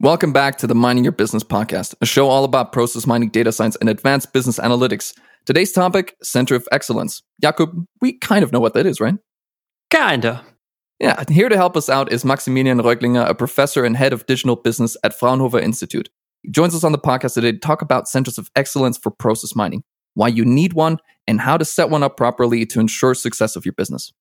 Welcome back to the Mining Your Business podcast, a show all about process mining, data science, and advanced business analytics. Today's topic Center of Excellence. Jakub, we kind of know what that is, right? Kinda. Yeah, here to help us out is Maximilian Röglinger, a professor and head of digital business at Fraunhofer Institute. He joins us on the podcast today to talk about centers of excellence for process mining, why you need one, and how to set one up properly to ensure success of your business.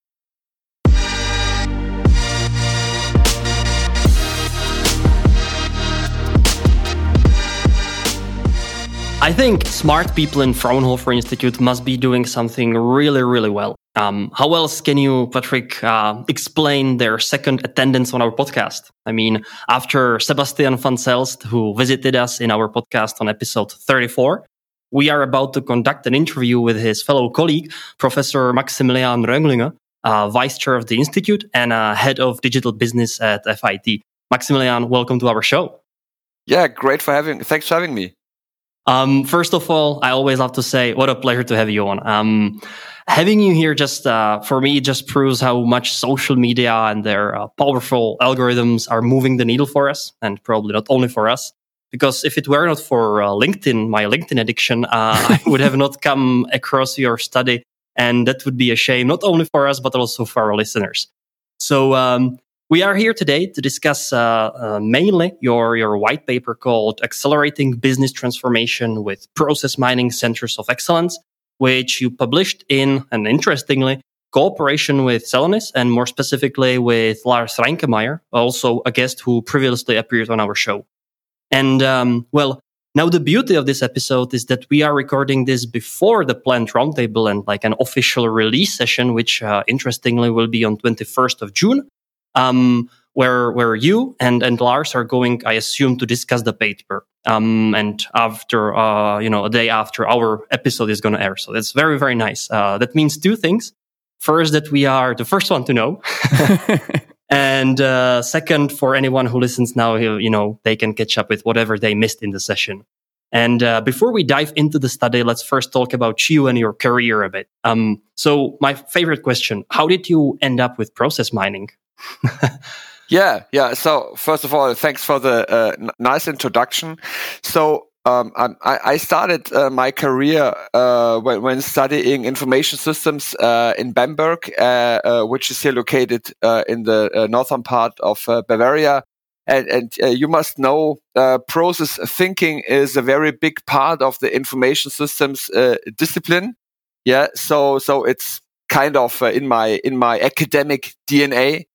I think smart people in Fraunhofer Institute must be doing something really, really well. Um, how else can you, Patrick, uh, explain their second attendance on our podcast? I mean, after Sebastian van Zelst, who visited us in our podcast on episode 34, we are about to conduct an interview with his fellow colleague, Professor Maximilian Röglinger, uh, Vice Chair of the Institute and uh, Head of Digital Business at FIT. Maximilian, welcome to our show. Yeah, great for having. Thanks for having me. Um, first of all, I always love to say what a pleasure to have you on. Um, having you here just uh, for me just proves how much social media and their uh, powerful algorithms are moving the needle for us, and probably not only for us. Because if it were not for uh, LinkedIn, my LinkedIn addiction, uh, I would have not come across your study, and that would be a shame not only for us but also for our listeners. So um, we are here today to discuss uh, uh, mainly your, your white paper called Accelerating Business Transformation with Process Mining Centers of Excellence, which you published in, and interestingly, cooperation with Celonis and more specifically with Lars Reinkemeyer, also a guest who previously appeared on our show. And um, well, now the beauty of this episode is that we are recording this before the planned roundtable and like an official release session, which uh, interestingly will be on 21st of June um, where where you and and Lars are going, I assume, to discuss the paper. Um, and after uh, you know a day after our episode is going to air, so that's very very nice. Uh, that means two things: first, that we are the first one to know. and uh, second, for anyone who listens now, you know, they can catch up with whatever they missed in the session. And uh, before we dive into the study, let's first talk about you and your career a bit. Um, so, my favorite question How did you end up with process mining? yeah, yeah. So first of all, thanks for the uh, n- nice introduction. So um, I, I, started uh, my career uh, when, when, studying information systems uh, in Bamberg, uh, uh, which is here located in the northern part of Bavaria. And, and you must know, process thinking is a very big part of the information systems discipline. Yeah, so so it's kind of in my in my academic DNA.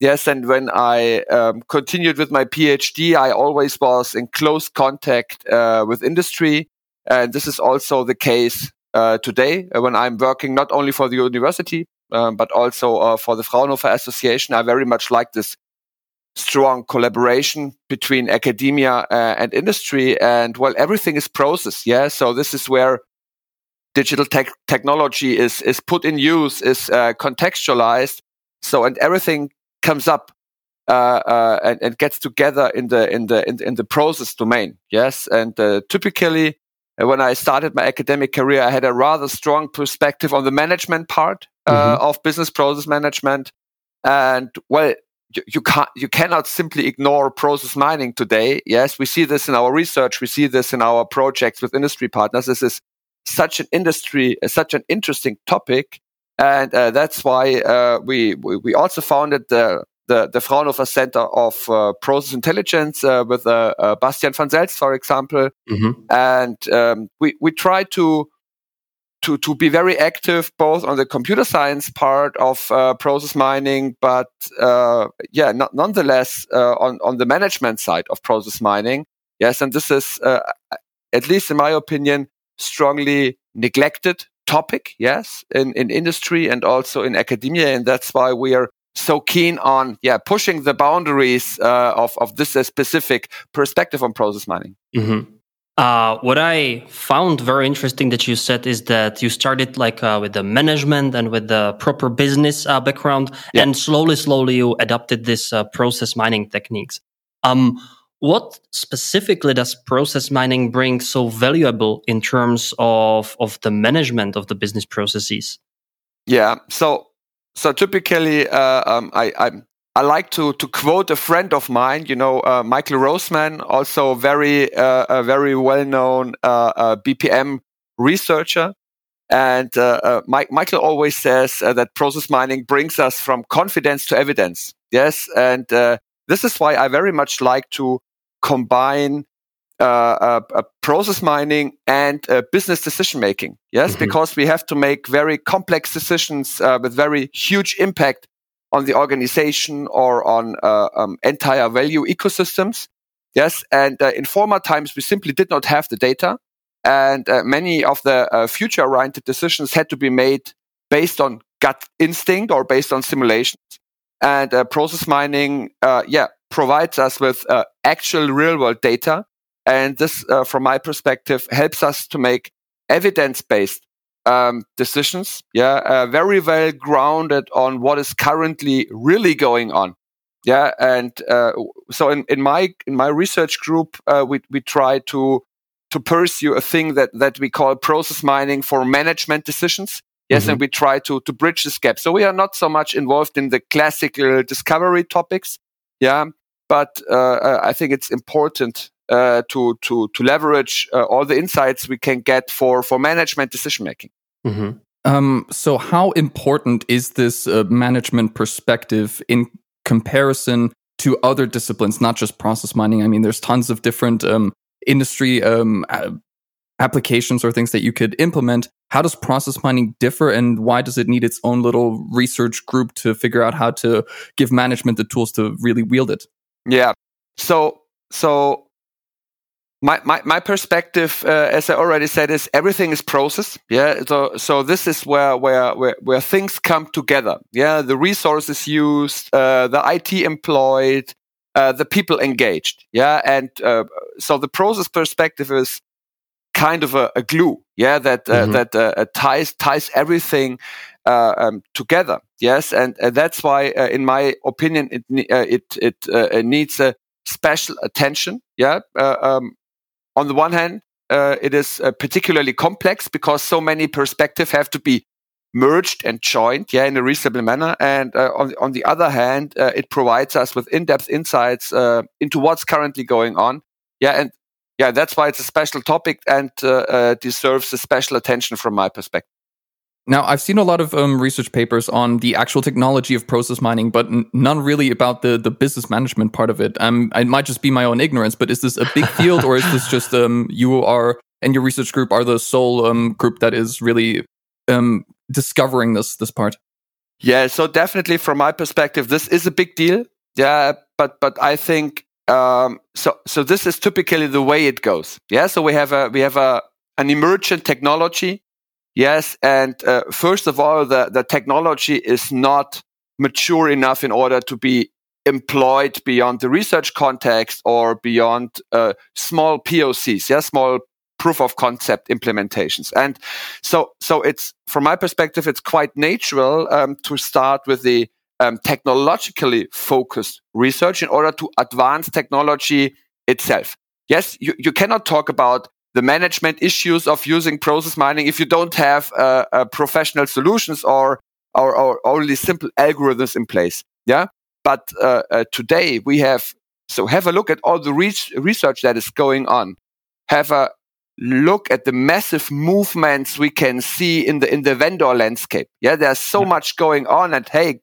Yes, and when I um, continued with my PhD, I always was in close contact uh, with industry. And this is also the case uh, today uh, when I'm working not only for the university, um, but also uh, for the Fraunhofer Association. I very much like this strong collaboration between academia uh, and industry. And well, everything is process. Yeah. So this is where digital tech technology is, is put in use, is uh, contextualized. So, and everything comes up uh, uh, and, and, gets together in the in the in, in the process domain. Yes, and uh, typically uh, when I started my academic career, I had a rather strong perspective on the management part uh, mm-hmm. of business process management, and well. You, you can't, you cannot simply ignore process mining today. Yes, we see this in our research. We see this in our projects with industry partners. This is such an industry, such an interesting topic and uh, that's why uh, we, we, we also founded the the, the Fraunhofer Center of uh, Process Intelligence uh, with uh, uh, Bastian van Zelst, for example, mm-hmm. and um, we we try to to to be very active both on the computer science part of process mining, but yeah, not, nonetheless on on the management side of process mining. Yes, and this is at least in my opinion strongly neglected topic, yes, in, in industry and also in academia. And that's why we are so keen on, yeah, pushing the boundaries uh, of, of this uh, specific perspective on process mining. Mm-hmm. Uh, what I found very interesting that you said is that you started like uh, with the management and with the proper business uh, background, yeah. and slowly, slowly you adopted this uh, process mining techniques. Um, what specifically does process mining bring so valuable in terms of, of the management of the business processes? Yeah, so so typically, uh, um, I, I'm I like to to quote a friend of mine, you know, uh, Michael Rosemann, also very uh, a very well known uh, uh BPM researcher. And uh, Mike, Michael always says that process mining brings us from confidence to evidence. Yes, and this is why I very much like to combine uh, uh, process mining and uh, business decision making. Yes, mm-hmm. because we have to make very complex decisions with very huge impact on the organization or on uh, um, entire value ecosystems. Yes, and uh, in former times we simply did not have the data, and uh, many of the uh, future-oriented decisions had to be made based on gut instinct or based on simulations. And uh, process mining, uh, yeah, provides us with actual real-world data, and this, from my perspective, helps us to make evidence-based um, decisions. Yeah, uh, very well grounded on what is currently really going on. Yeah, and uh, so in, in my in my research group, uh, we we try to to pursue a thing that that we call process mining for management decisions. Yes, mm-hmm. and we try to to bridge this gap. So we are not so much involved in the classical discovery topics. Yeah, but uh, uh, I think it's important uh, to to to leverage uh, all the insights we can get for for management decision making. Mm-hmm. Um, so, how important is this uh, management perspective in comparison to other disciplines, not just process mining? I mean, there's tons of different um, industry um, applications or things that you could implement. How does process mining differ, and why does it need its own little research group to figure out how to give management the tools to really wield it? Yeah. So, so my, my, my perspective, uh, as I already said, is everything is process. Yeah. So, so this is where, where, where, where things come together. Yeah. The resources used, uh, the IT employed, uh, the people engaged. Yeah. And, uh, so the process perspective is kind of a, a glue. Yeah. That, uh, mm-hmm. that, uh, ties, ties everything, um, together. Yes. And, that's why, in my opinion, it, it, it, it needs a special attention. Yeah. Um, on the one hand, uh, it is uh, particularly complex because so many perspectives have to be merged and joined, yeah, in a reasonable manner. And uh, on, on the other hand, uh, it provides us with in-depth insights uh, into what's currently going on. Yeah, and yeah, that's why it's a special topic and uh, deserves a special attention from my perspective. Now, I've seen a lot of um, research papers on the actual technology of process mining, but n- none really about the, the business management part of it. Um, it might just be my own ignorance, but is this a big field or is this just um, you are and your research group are the sole um, group that is really um, discovering this this part? Yeah, so definitely from my perspective, this is a big deal. Yeah, but but I think um, so. So this is typically the way it goes. Yeah, so we have a we have a an emergent technology Yes, and uh, first of all, the, the technology is not mature enough in order to be employed beyond the research context or beyond uh, small POCs, yeah, small proof of concept implementations. And so, so it's from my perspective, it's quite natural um, to start with the um, technologically focused research in order to advance technology itself. Yes, you, you cannot talk about the management issues of using process mining if you don't have uh, uh, professional solutions or, or, or only simple algorithms in place. Yeah. But uh, uh today we have, so have a look at all the re- research that is going on. Have a look at the massive movements we can see in the, in the vendor landscape. Yeah. There's so much going on and hey,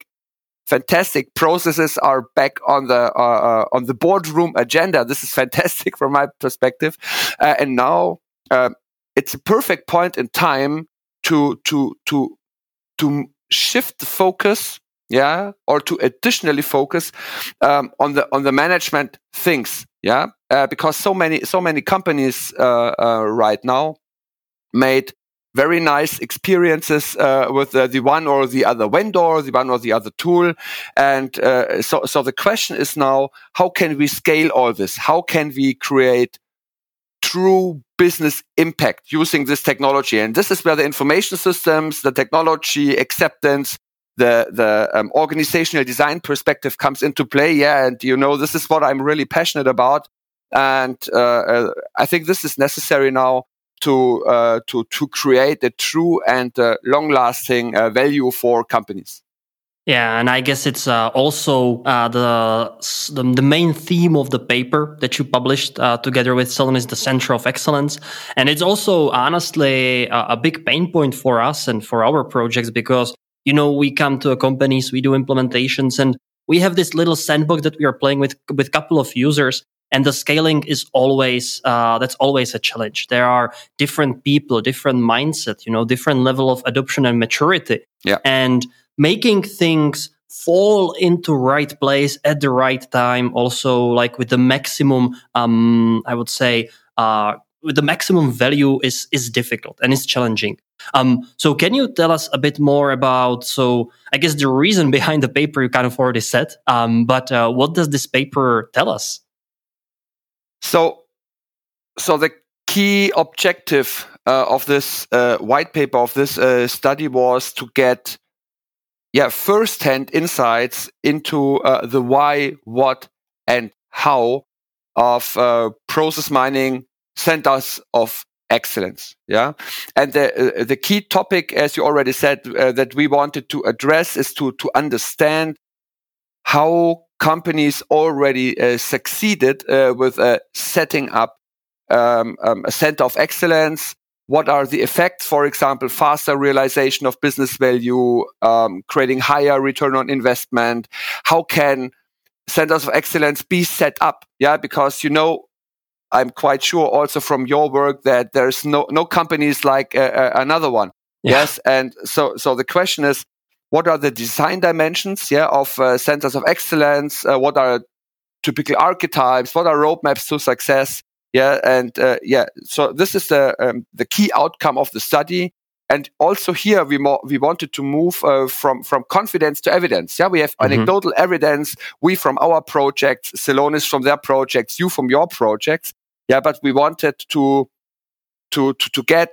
fantastic processes are back on the uh, uh, on the boardroom agenda. This is fantastic from my perspective, uh, and now uh, it's a perfect point in time to to to to shift the focus, yeah, or to additionally focus um, on the on the management things, yeah, uh, because so many so many companies uh, right now made very nice experiences uh, with uh, the one or the other vendor, the one or the other tool. And uh, so, so the question is now, how can we scale all this? How can we create true business impact using this technology? And this is where the information systems, the technology acceptance, the the um, organizational design perspective comes into play. Yeah, and you know this is what I'm really passionate about, and uh, uh, I think this is necessary now to uh, to to create a true and uh, long lasting uh, value for companies. Yeah, and I guess it's uh, also uh, the, the, main theme of the paper that you published uh, together with Celonis the Center of Excellence, and it's also honestly a, a, big pain point for us and for our projects because you know we come to companies, we do implementations, and we have this little sandbox that we are playing with with a couple of users, and the scaling is always uh, that's always a challenge. There are different people different mindset you know different level of adoption and maturity. Yeah. And making things fall into right place at the right time also like with the maximum um i would say uh with the maximum value is is difficult and it's challenging. Um so can you tell us a bit more about so i guess the reason behind the paper you kind of already said um but uh, what does this paper tell us so so the key objective uh, of this uh, white paper of this uh, study was to get yeah, first-hand insights into uh, the why, what, and how of uh, process mining centers of excellence. Yeah, and the uh, the key topic, as you already said, that we wanted to address is to to understand how companies already uh, succeeded uh, with setting up um, um, a center of excellence what are the effects, for example, faster realization of business value, um, creating higher return on investment? How can centers of excellence be set up? Yeah, because you know, I'm quite sure also from your work that there's no no companies like uh, uh, another one. Yeah. Yes, and so so the question is, what are the design dimensions? Yeah, of uh, centers of excellence. Uh, what are typical archetypes? What are roadmaps to success? Yeah, and uh, yeah, so this is the um, the key outcome of the study. And also here we mo- we wanted to move uh, from from confidence to evidence. Yeah, we have mm-hmm. anecdotal evidence. We from our projects, Celonis from their projects, you from your projects. Yeah, but we wanted to to to, to get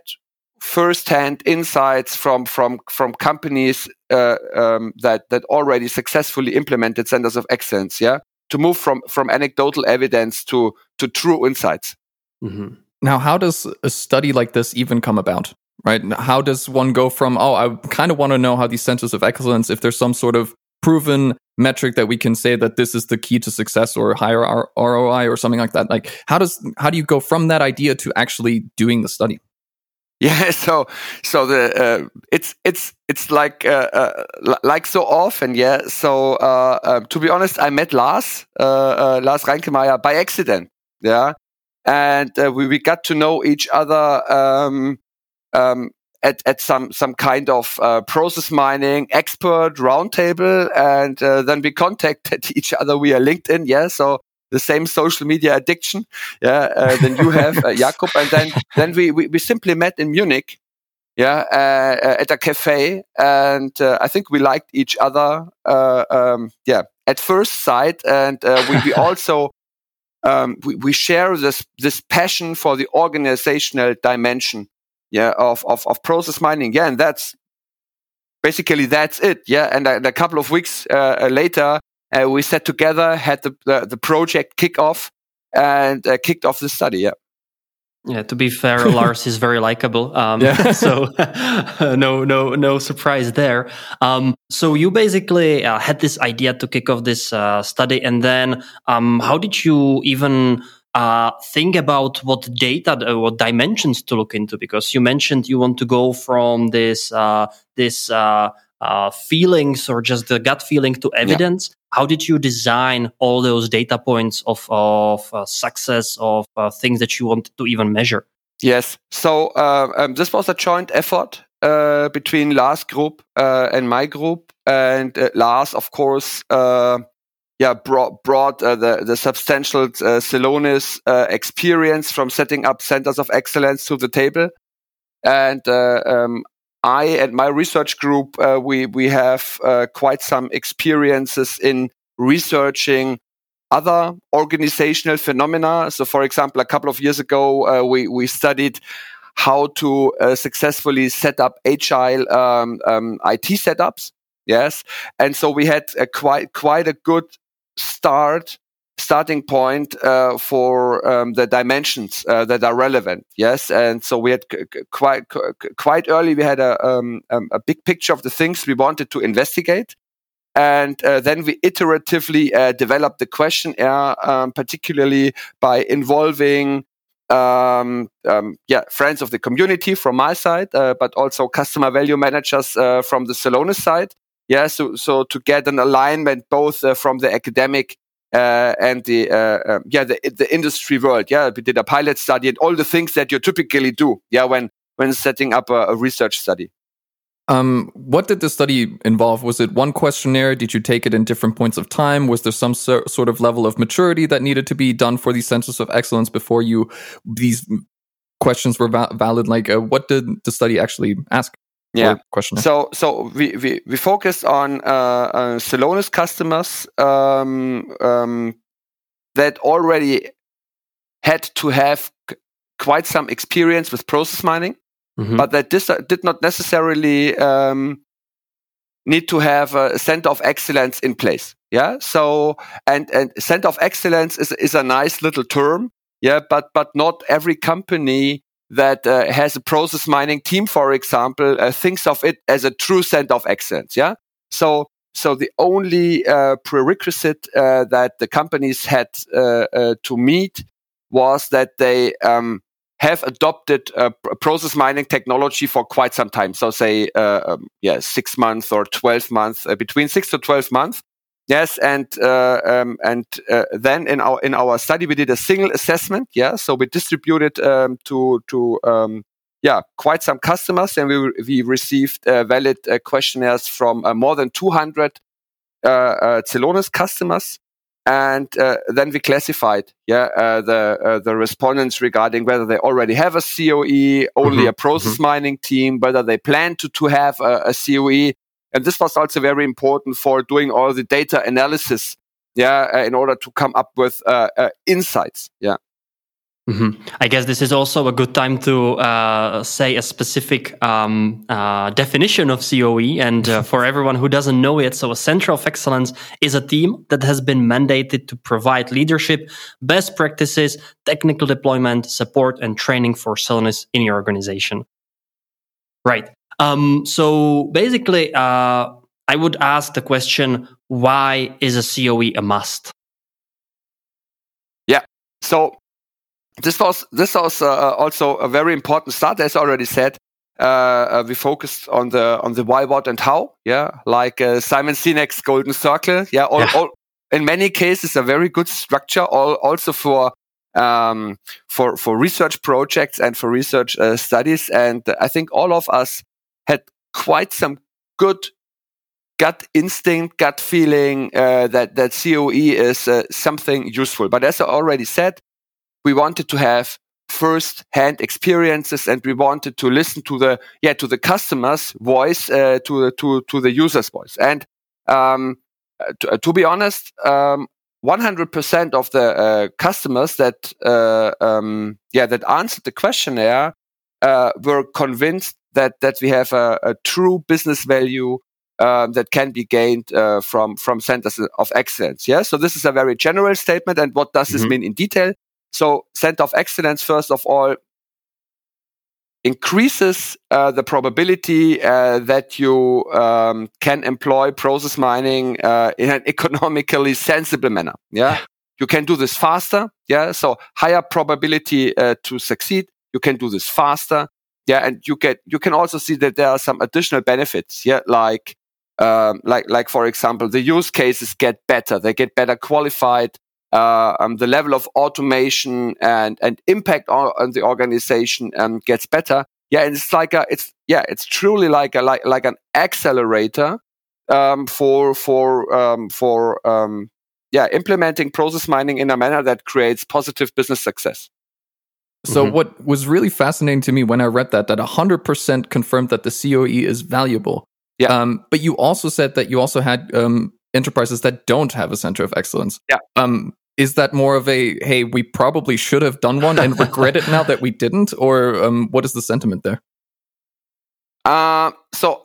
first-hand insights from from from companies uh, um, that that already successfully implemented centers of excellence. Yeah, to move from from anecdotal evidence to to true insights. Mm-hmm. Now, how does a study like this even come about? Right? How does one go from oh, I kind of want to know how these centers of excellence, if there's some sort of proven metric that we can say that this is the key to success or higher ROI or something like that. Like, how does how do you go from that idea to actually doing the study? Yeah, so so the uh, it's it's it's like uh, uh, like so often, yeah. So uh, um, to be honest, I met Lars uh, uh, Lars Reinkemeyer by accident, yeah, and we we got to know each other um, um, at at some some kind of process mining expert roundtable, and then we contacted each other via LinkedIn, yeah. So the same social media addiction, yeah, uh, than you have, uh, Jakub. And then then we, we, we simply met in Munich, yeah, uh, uh at a cafe, and uh, I think we liked each other, uh, um, yeah, at first sight, and we, we also. Um, we, we share this this passion for the organizational dimension, yeah, of, of, of process mining, yeah, and that's basically that's it, yeah. And, and a couple of weeks later, uh, we sat together, had the, the, the project kick off, and uh, kicked off the study. Yeah. Yeah, to be fair, Lars is very likable. Um, yeah. so no, no, no surprise there. Um, so you basically uh, had this idea to kick off this uh, study, and then um, how did you even uh, think about what data, uh, what dimensions to look into? Because you mentioned you want to go from this uh, this uh, feelings or just the gut feeling to evidence. How did you design all those data points of, of uh, success of uh, things that you want to even measure? Yes. So uh, um, this was a joint effort uh, between lars group uh, and my group and uh, lars of course yeah brought, brought the, the substantial uh, experience from setting up centers of excellence to the table. And um, I and my research group, uh, we we have uh, quite some experiences in researching other organizational phenomena. So, for example, a couple of years ago, uh, we we studied how to uh, successfully set up agile um, um, IT setups. Yes, and so we had a quite quite a good start starting point uh, for um, the dimensions uh, that are relevant. Yes, and so we had quite quite early. We had a um, um, a big picture of the things we wanted to investigate, and uh, then we iteratively uh, developed the questionnaire, um, particularly by involving um, um, yeah, friends of the community from my side, uh, but also customer value managers uh, from the Celonis side. Yeah, so so to get an alignment both from the academic uh, and the uh, um, yeah the the industry world. Yeah, we did a pilot study and all the things that you typically do. Yeah, when when setting up a, a research study. Um, what did the study involve? Was it one questionnaire? Did you take it in different points of time? Was there some so, sort of level of maturity that needed to be done for these centers of excellence before you these questions were va valid? Like, uh, what did the study actually ask? Yeah. Question. So, so we, we, we focused on uh, uh, Celonis customers um, um, that already had to have quite some experience with process mining mm-hmm. but that this did not necessarily um, need to have a center of excellence in place. Yeah. So, and, and center of excellence is, is a nice little term. Yeah. But, but not every company that uh, has a process mining team, for example, uh, thinks of it as a true center of excellence. Yeah. So, so the only uh, prerequisite uh, that the companies had uh, uh, to meet was that they um, have adopted process mining technology for quite some time. So say, um, yeah, six months or 12 months, between six to 12 months. Yes. And, uh, um, and uh, then in our, in our study, we did a single assessment. Yeah. So we distributed, um, to, to, um, yeah, quite some customers and we, we received uh, valid questionnaires from more than 200 uh, Celonis customers and uh, then we classified yeah uh, the uh, the respondents regarding whether they already have a COE, only mm-hmm. a process mm-hmm. mining team, whether they plan to to have a, a, COE, and this was also very important for doing all the data analysis, yeah, uh, in order to come up with uh, uh, insights, yeah. Mm-hmm. I guess this is also a good time to uh, say a specific um, uh, definition of COE. And uh, for everyone who doesn't know it, so a center of excellence is a team that has been mandated to provide leadership, best practices, technical deployment, support, and training for Celonis in your organization. Right. Um, so basically, uh, I would ask the question: Why is a COE a must? Yeah. So this was this was uh, also a very important start, as I already said. Uh, uh, we focused on the on the why, what, and how. Yeah, like uh, Simon Sinek's golden circle. Yeah, all, yeah. all, in many cases a very good structure. All, also for um, for for research projects and for research uh, studies. And I think all of us had quite some good gut instinct, gut feeling uh, that that COE is something useful. But as I already said, we wanted to have first hand experiences and we wanted to listen to the yeah to the customer's voice uh, to the to to the user's voice and um, to, uh, to, be honest um, 100% of the uh, customers that uh, um, yeah that answered the questionnaire uh, were convinced that that we have a, a true business value um, that can be gained uh, from from centers of excellence. Yeah, so this is a very general statement. And what does mm -hmm. this mm-hmm. mean in detail? So center of excellence, first of all, increases uh, the probability uh, that you um, can employ process mining uh, in an economically sensible manner. Yeah? you can do this faster. Yeah, so higher probability uh, to succeed. You can do this faster. Yeah, and you get you can also see that there are some additional benefits. Yeah, like um, like like for example, the use cases get better. They get better qualified uh, um, the level of automation and, and impact on, on the organization um, gets better. Yeah, and it's like a, it's yeah, it's truly like a like like an accelerator um, for for um, for um, yeah implementing process mining in a manner that creates positive business success. So mm-hmm. what was really fascinating to me when I read that that 100% confirmed that the COE is valuable. Yeah. Um, but you also said that you also had um, enterprises that don't have a center of excellence. Yeah. Um, is that more of a hey we probably should have done one and regret it now that we didn't or um, what is the sentiment there uh, so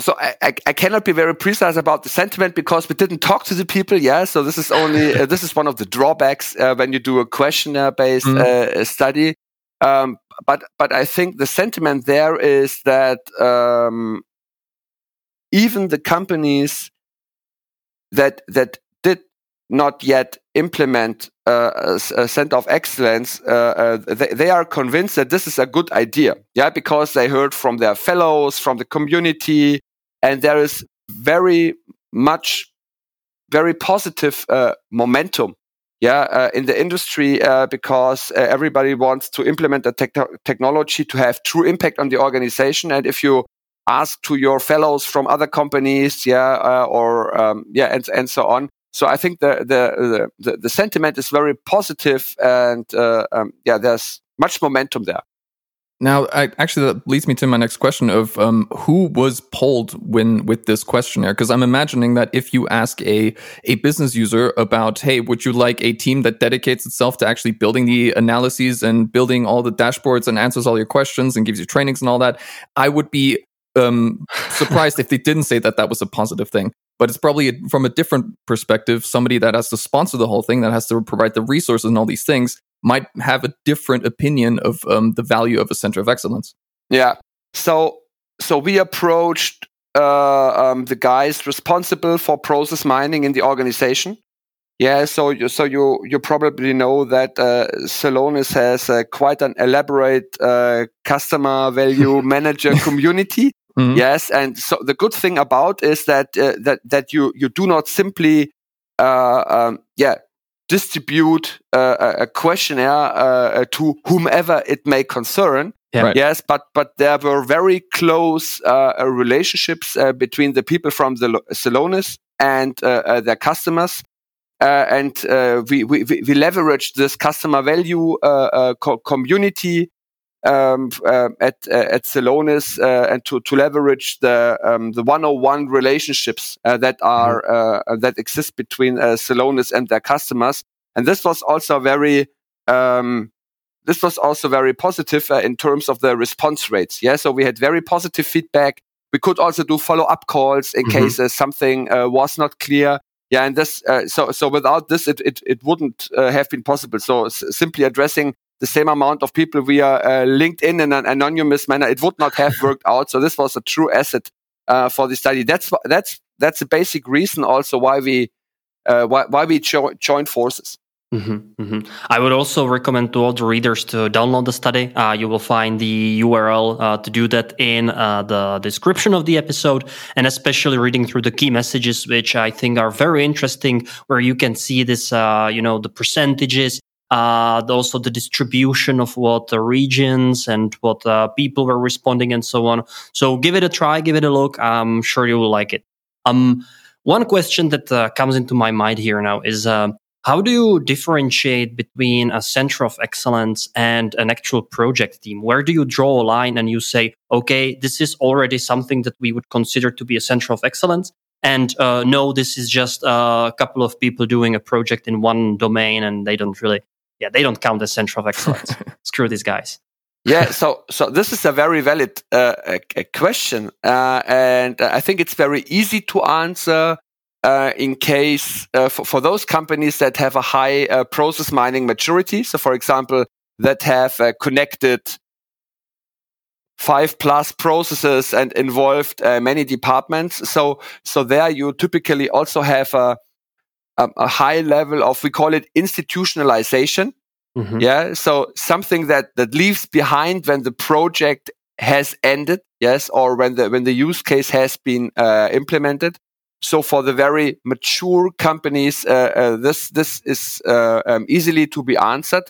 so I, I, I, cannot be very precise about the sentiment because we didn't talk to the people yeah so this is only uh, this is one of the drawbacks uh, when you do a questionnaire based mm. study um, but but i think the sentiment there is that um, even the companies that that did not yet implement uh, a, a center of excellence, uh, uh, they, they, are convinced that this is a good idea. Yeah, because they heard from their fellows, from the community, and there is very much, very positive uh, momentum. Yeah, uh, in the industry uh, because everybody wants to implement the te- technology to have true impact on the organization. And if you ask to your fellows from other companies, yeah, or um, yeah, and and so on, so I think the the the, the sentiment is very positive, and uh, um, yeah, there's much momentum there. Now, I, actually, that leads me to my next question of um, who was polled when with this questionnaire? Because I'm imagining that if you ask a a business user about, hey, would you like a team that dedicates itself to actually building the analyses and building all the dashboards and answers all your questions and gives you trainings and all that, I would be um, surprised if they didn't say that that was a positive thing but it's probably from a different perspective somebody that has to sponsor the whole thing that has to provide the resources and all these things might have a different opinion of um, the value of a center of excellence yeah so so we approached uh, um, the guys responsible for process mining in the organization yeah, so you, so you you probably know that uh, Celonis has uh, quite an elaborate uh, customer value manager community. Mm-hmm. Yes, and so the good thing about is that uh, that that you you do not simply uh, um, yeah distribute uh, a questionnaire uh, to whomever it may concern. Yeah. Right. Yes, but but there were very close uh, relationships uh, between the people from the Celonis and their customers. and we, we we leveraged this customer value co- community um, uh, at uh, at Celonis uh, and to, to leverage the um, the 101 relationships uh, that are mm-hmm. Uh, that exist between uh, Celonis and their customers. And this was also very um, this was also very positive in terms of the response rates. Yeah, so we had very positive feedback. We could also do follow up calls in mm-hmm. case something was not clear. Yeah, and this so so without this, it it, it wouldn't have been possible. So s- simply addressing the same amount of people via uh, LinkedIn in an anonymous manner, it would not have worked out. So this was a true asset uh, for the study. That's that's that's a basic reason also why we uh, why, why we jo- joined forces. Mm-hmm, mm-hmm. I would also recommend to all the readers to download the study. Uh, you will find the URL uh, to do that in uh, the description of the episode, and especially reading through the key messages, which I think are very interesting, where you can see this, uh, you know, the percentages, uh, also the distribution of what the regions and what uh, people were responding and so on. So give it a try, give it a look. I'm sure you will like it. Um, one question that uh, comes into my mind here now is uh, how do you differentiate between a center of excellence and an actual project team? Where do you draw a line and you say, okay, this is already something that we would consider to be a center of excellence? And uh, no, this is just a couple of people doing a project in one domain and they don't really yeah, they don't count as center of excellence. Screw these guys. yeah, so so this is a very valid uh, a, a question, uh, and I think it's very easy to answer. Uh, in case uh, for, for those companies that have a high uh, process mining maturity, so for example, that have uh, connected five plus processes and involved many departments. So so there you typically also have a um, a high level of we call it institutionalization. Mm-hmm. Yeah, so something that that leaves behind when the project has ended, yes, or when the when the use case has been uh, implemented. So for the very mature companies, uh, uh, this this is uh, um, easily to be answered,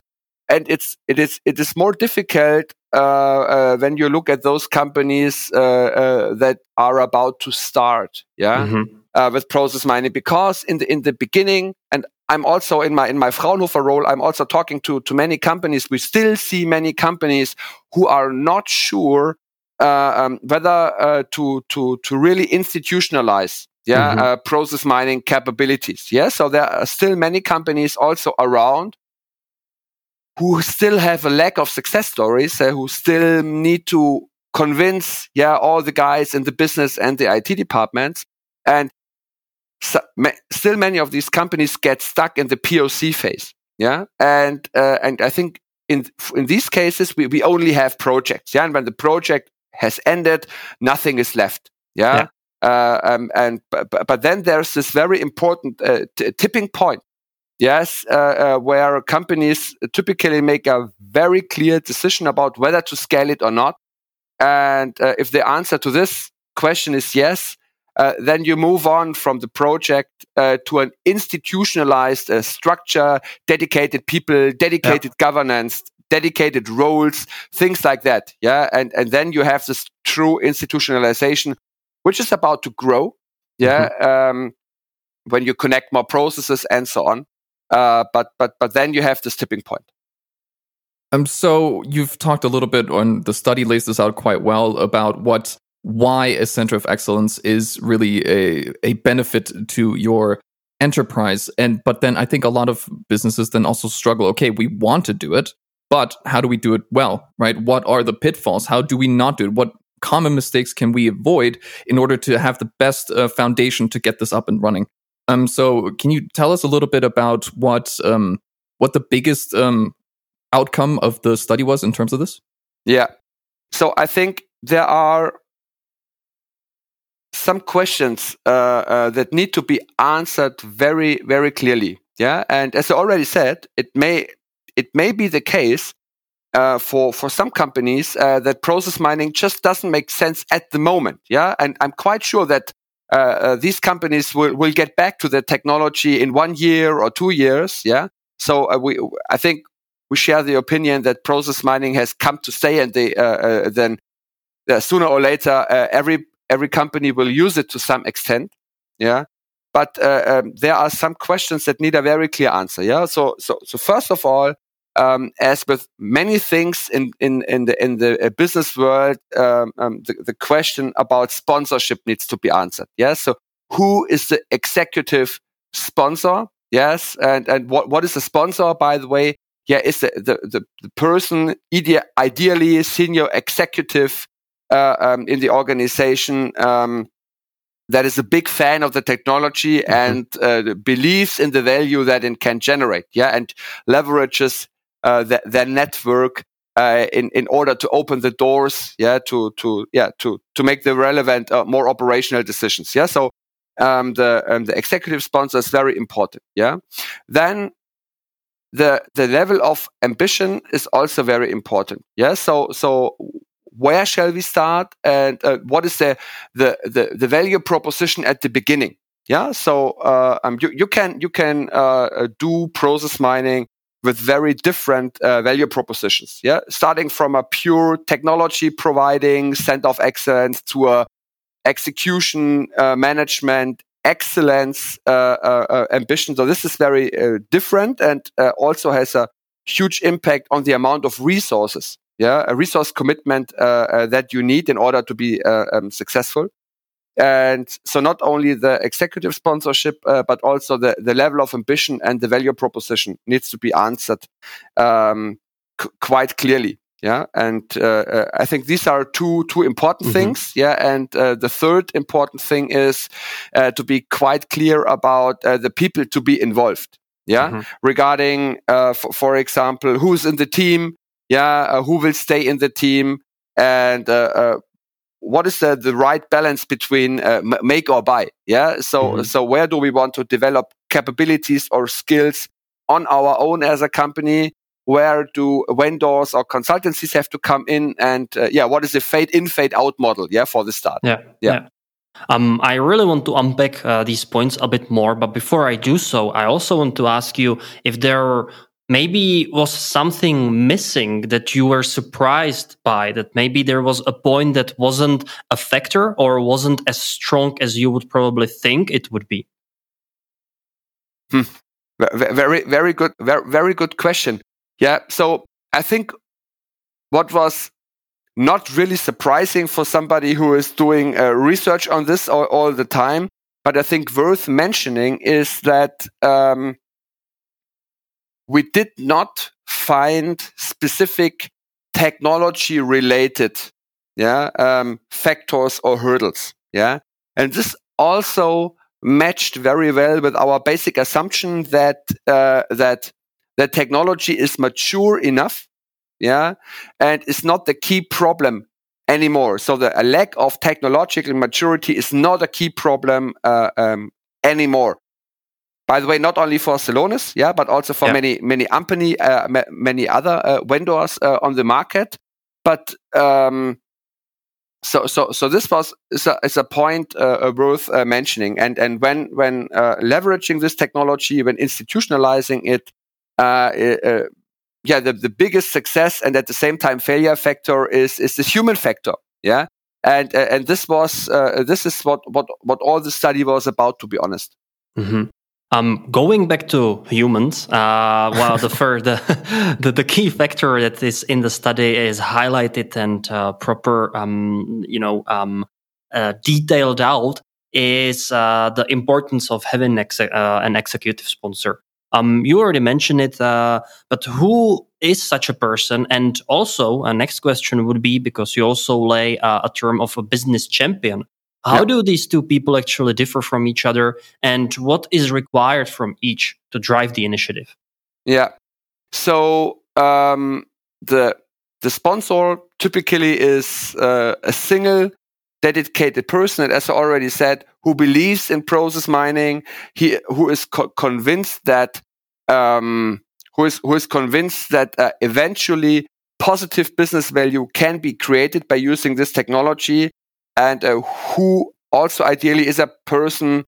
and it's it is it is more difficult uh, uh, when you look at those companies that are about to start. Yeah. Mm-hmm uh, with process mining because in the in the beginning and I'm also in my in my Fraunhofer role I'm also talking to to many companies. We still see many companies who are not sure uh, um, whether uh, to to to really institutionalize yeah mm-hmm. Uh, process mining capabilities yeah? So there are still many companies also around who still have a lack of success stories uh, who still need to convince yeah all the guys in the business and the IT departments. And so, ma- still many of these companies get stuck in the POC phase. Yeah, and uh, and I think in in these cases we, we only have projects. Yeah, and when the project has ended, nothing is left. Yeah. yeah. Uh, um, and but, but then there's this very important uh, t- tipping point. Yes, uh, uh, where companies typically make a very clear decision about whether to scale it or not. And uh, if the answer to this question is yes, uh, then you move on from the project uh, to an institutionalized uh, structure, dedicated people, dedicated yeah. governance, dedicated roles, things like that. Yeah, and and then you have this true institutionalization, which is about to grow. Yeah, mm-hmm. um, when you connect more processes and so on. Uh, but but but then you have this tipping point. Um, so you've talked a little bit on the study lays this out quite well about what why a center of excellence is really a, a benefit to your enterprise. And but then I think a lot of businesses then also struggle. Okay, we want to do it, but how do we do it well? Right? What are the pitfalls? How do we not do it? What common mistakes can we avoid in order to have the best uh, foundation to get this up and running? Um, so can you tell us a little bit about what um, what the biggest um, outcome of the study was in terms of this? Yeah. So I think there are some questions uh, uh, that need to be answered very, very clearly. Yeah, and as I already said, it may it may be the case uh, for for some companies uh, that process mining just doesn't make sense at the moment. Yeah, and I'm quite sure that uh, uh, these companies will will get back to the technology in one year or two years. Yeah, so we I think we share the opinion that process mining has come to stay, and they then sooner or later every every company will use it to some extent. Yeah. But uh, um, there are some questions that need a very clear answer. Yeah. So, so, so first of all, um, as with many things in, in, in the, in the uh, business world, um, um, the, the question about sponsorship needs to be answered. Yeah. So who is the executive sponsor? Yes. And, and what, what is the sponsor, by the way? Yeah. Is the, the, the, the person ide- ideally senior executive uh, um, in the organization um, that is a big fan of the technology mm-hmm. and uh, believes in the value that it can generate. Yeah, and leverages uh, the, their network uh, in in order to open the doors. Yeah, to to yeah to to make the relevant uh, more operational decisions. Yeah, so um, the um, the executive sponsor is very important. Yeah, then the the level of ambition is also very important. Yeah, so so where shall we start and uh, what is the, the, the the value proposition at the beginning? Yeah so uh, um, you, you can you can uh, uh do process mining with very different uh, value propositions yeah? Starting from a pure technology providing center of excellence to a execution uh, management excellence ambition. So this is very different and also has a huge impact on the amount of resources yeah, a resource commitment uh, uh, that you need in order to be uh, um, successful. And so not only the executive sponsorship, uh, but also the, the level of ambition and the value proposition needs to be answered um, quite clearly. Yeah, and uh, uh, I think these are two two important mm-hmm. things. Yeah, and the third important thing is to be quite clear about the people to be involved. Yeah, mm-hmm. regarding, for, for example, who's in the team, yeah, uh, who will stay in the team, and uh, uh, what is the, the right balance between uh, make or buy? Yeah. So, mm-hmm. so where do we want to develop capabilities or skills on our own as a company? Where do vendors or consultancies have to come in? And uh, yeah, what is the fade in, fade out model? Yeah, for the start. Yeah. Yeah. yeah. Um, I really want to unpack uh, these points a bit more, but before I do so, I also want to ask you if there maybe was something missing that you were surprised by that maybe there was a point that wasn't a factor or wasn't as strong as you would probably think it would be hmm. very very good very, very good question yeah so i think what was not really surprising for somebody who is doing uh, research on this all, all, the time but i think worth mentioning is that um, we did not find specific technology related yeah um, factors or hurdles yeah and this also matched very well with our basic assumption that uh, that the technology is mature enough yeah and it's not the key problem anymore. So the lack of technological maturity is not a key problem uh, um, anymore. By the way, not only for Celonis, yeah, but also for yeah. many many company, uh, many other uh, vendors uh, on the market. But um, so so so this was is a, is a point uh, worth uh, mentioning. And and when when uh, leveraging this technology, when institutionalizing it, yeah, the, the biggest success and at the same time failure factor is is the human factor. Yeah, and and this was this is what what what all the study was about. To be honest. Mm-hmm. Um, going back to humans, uh, well, the, first, the, the, the key factor that is in the study is highlighted and uh, proper, um, you know, um, uh, detailed out is uh, the importance of having ex- uh, an executive sponsor. Um, you already mentioned it, uh, but who is such a person? And also, a next question would be because you also lay a term of a business champion. How do these two people actually differ from each other, and what is required from each to drive the initiative? Yeah. So um, the the sponsor typically is uh, a single dedicated person, and as I already said, who believes in process mining, he who is co- convinced that um, who is who is convinced that uh, eventually positive business value can be created by using this technology and uh, who also ideally is a person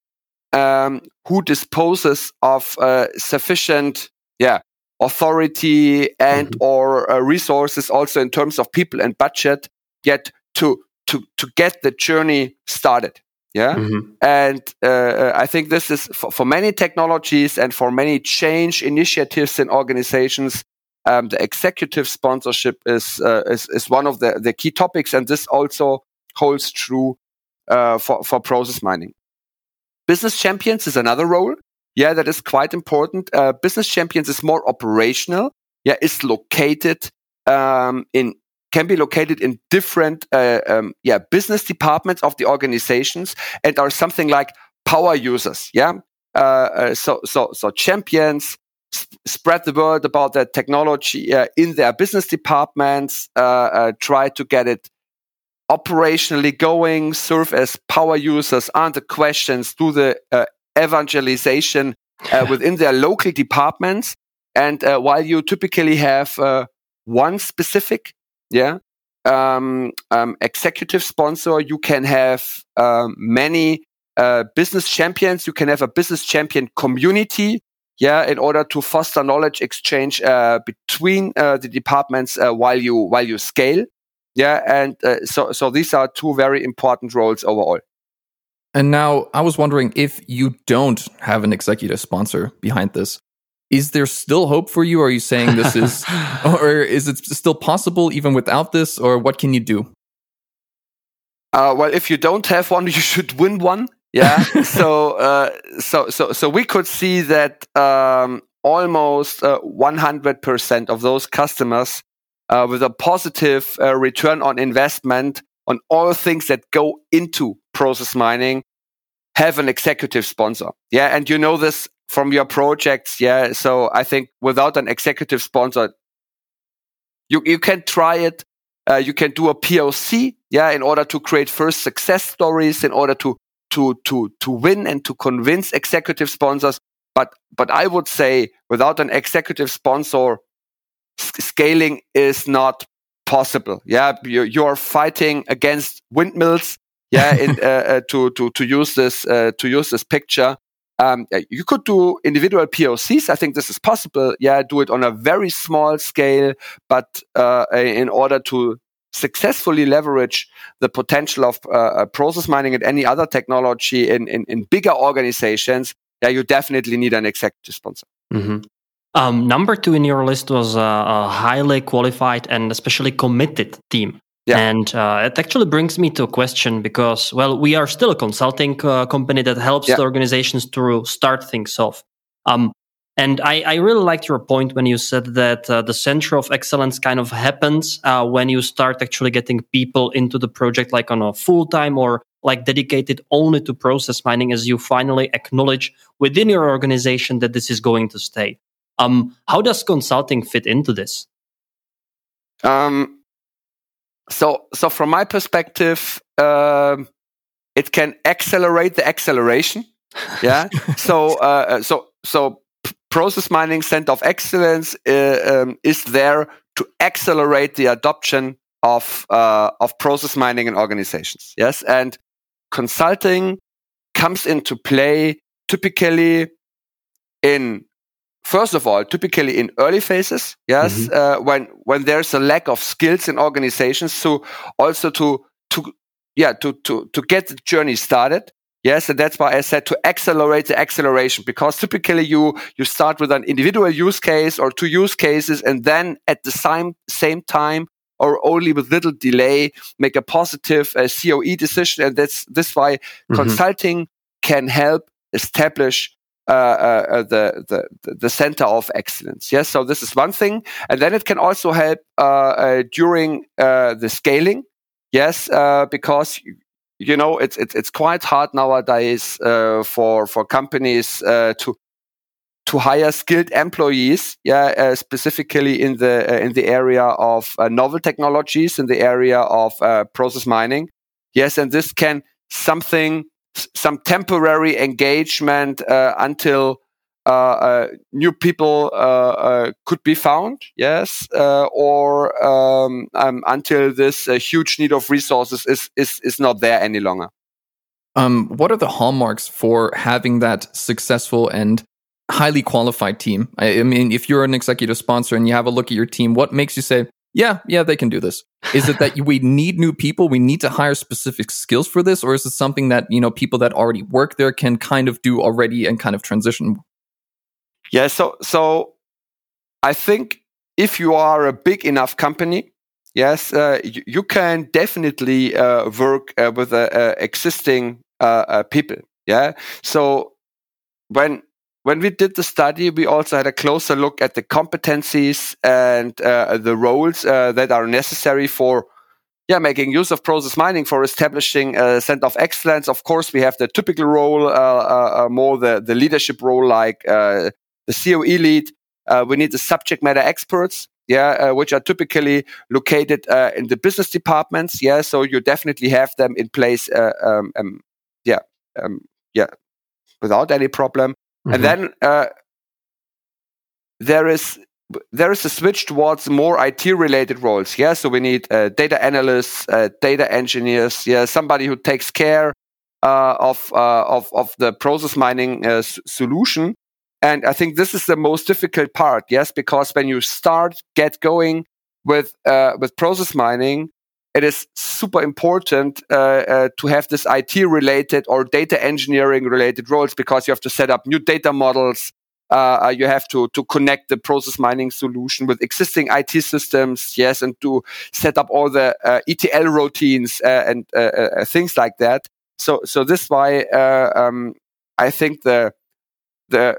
um, who disposes of uh, sufficient, yeah, authority and mm-hmm. or uh, resources also in terms of people and budget yet to to to get the journey started yeah mm-hmm. and uh, uh i think this is for, for, many technologies and for many change initiatives in organizations um, the executive sponsorship is, uh, is is one of the the key topics and this also holds true uh, for, for process mining. Business champions is another role. Yeah, that is quite important. Uh, business champions is more operational. Yeah, is located um, in can be located in different uh, um, yeah business departments of the organizations and are something like power users. Yeah, uh, uh, so so so champions sp- spread the word about that technology uh, in their business departments. Uh, try to get it operationally going, serve as power users, answer questions, do the uh, evangelization uh, within their local departments. And uh, while you typically have uh, one specific, yeah, um, um, executive sponsor, you can have um, many uh, business champions. You can have a business champion community, yeah, in order to foster knowledge exchange uh, between the departments while you while you scale. Yeah, and uh, so so these are two very important roles overall. And now I was wondering if you don't have an executive sponsor behind this, is there still hope for you? Are you saying this is, or is it still possible even without this, or what can you do? Uh, well, if you don't have one, you should win one. Yeah. so, uh, so, so, so we could see that um, almost uh, 100% of those customers uh, with a positive uh, return on investment on all things that go into process mining have an executive sponsor. Yeah. And you know this from your projects. Yeah. So I think without an executive sponsor, you, you can try it. Uh, you can do a POC. Yeah. In order to create first success stories, in order to, to, to, to win and to convince executive sponsors. But, but I would say without an executive sponsor, scaling is not possible. Yeah, you, you're fighting against windmills. Yeah, in, uh, uh, to to to use this uh, to use this picture. Um, you could do individual POCs. I think this is possible. Yeah, do it on a very small scale, but uh, in order to successfully leverage the potential of uh, uh, process mining and any other technology in, in, in bigger organizations, yeah, you definitely need an executive sponsor. Mm-hmm. Um, number two in your list was a, a, highly qualified and especially committed team. Yeah. And uh, it actually brings me to a question because, well, we are still a consulting uh, company that helps yeah. the organizations to start things off. Um, and I, I, really liked your point when you said that uh, the center of excellence kind of happens uh, when you start actually getting people into the project, like on a full time or like dedicated only to process mining, as you finally acknowledge within your organization that this is going to stay. Um, how does consulting fit into this? Um, so so from my perspective, um, it can accelerate the acceleration. Yeah. so uh, so so process mining center of excellence uh, um, is there to accelerate the adoption of uh, of process mining in organizations. Yes, and consulting comes into play typically in first of all typically in early phases yes mm-hmm. uh, when when there's a lack of skills in organizations so also to to yeah to to to get the journey started yes and that's why i said to accelerate the acceleration because typically you you start with an individual use case or two use cases and then at the same same time or only with little delay make a positive uh, coe decision and that's this why mm-hmm. consulting can help establish uh, uh, uh, the, the the center of excellence. Yes, so this is one thing, and then it can also help uh, uh during uh, the scaling. Yes, because you know it's it's it's quite hard nowadays for for companies to to hire skilled employees. Yeah, specifically in the in the area of novel technologies, in the area of process mining. Yes, and this can something some temporary engagement uh, until uh, uh, new people uh, could be found, yes, or um, um, until this huge need of resources is, is, is not there any longer. Um, what are the hallmarks for having that successful and highly qualified team? I, I mean, if you're an executive sponsor and you have a look at your team, what makes you say, yeah, yeah, they can do this. Is it that we need new people? We need to hire specific skills for this, or is it something that you know people that already work there can kind of do already and kind of transition? Yeah, so so I think if you are a big enough company, yes, uh, you, you, can definitely uh, work uh, with existing uh, uh, people. Yeah, so when when we did the study, we also had a closer look at the competencies and uh, the roles uh, that are necessary for yeah, making use of process mining for establishing a center of excellence. Of course, we have the typical role, uh, uh, uh more the, the leadership role, like uh, the COE lead. we need the subject matter experts, yeah, which are typically located in the business departments. Yeah, so you definitely have them in place. Um, um, yeah, um, yeah, without any problem. Mm-hmm. And then uh, there is there is a switch towards more IT related roles. Yeah, so we need uh, data analysts, uh, data engineers. Yeah, somebody who takes care uh, of uh, of of the process mining uh, s- solution. And I think this is the most difficult part. Yes, because when you start get going with with process mining, it is super important uh, uh, to have this IT related or data engineering related roles because you have to set up new data models. Uh, uh you have to to connect the process mining solution with existing IT systems, yes, and to set up all the uh, ETL routines uh, and things like that. So, so this is why um, I think the the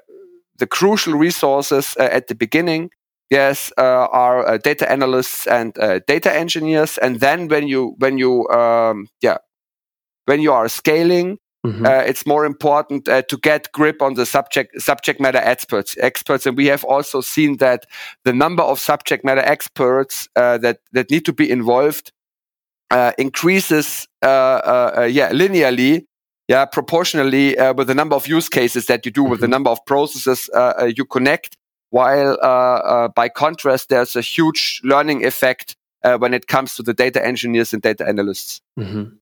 the crucial resources at the beginning yes uh, are uh, data analysts and uh, data engineers and then when you when you um, yeah when you are scaling mm-hmm. Uh, it's more important uh, to get grip on the subject subject matter experts experts and we have also seen that the number of subject matter experts uh, that that need to be involved increases yeah linearly yeah proportionally with the number of use cases that you do mm-hmm. with the mm-hmm. number of processes you connect while uh, uh, by contrast, there's a huge learning effect uh, when it comes to the data engineers and data analysts. Mm-hmm.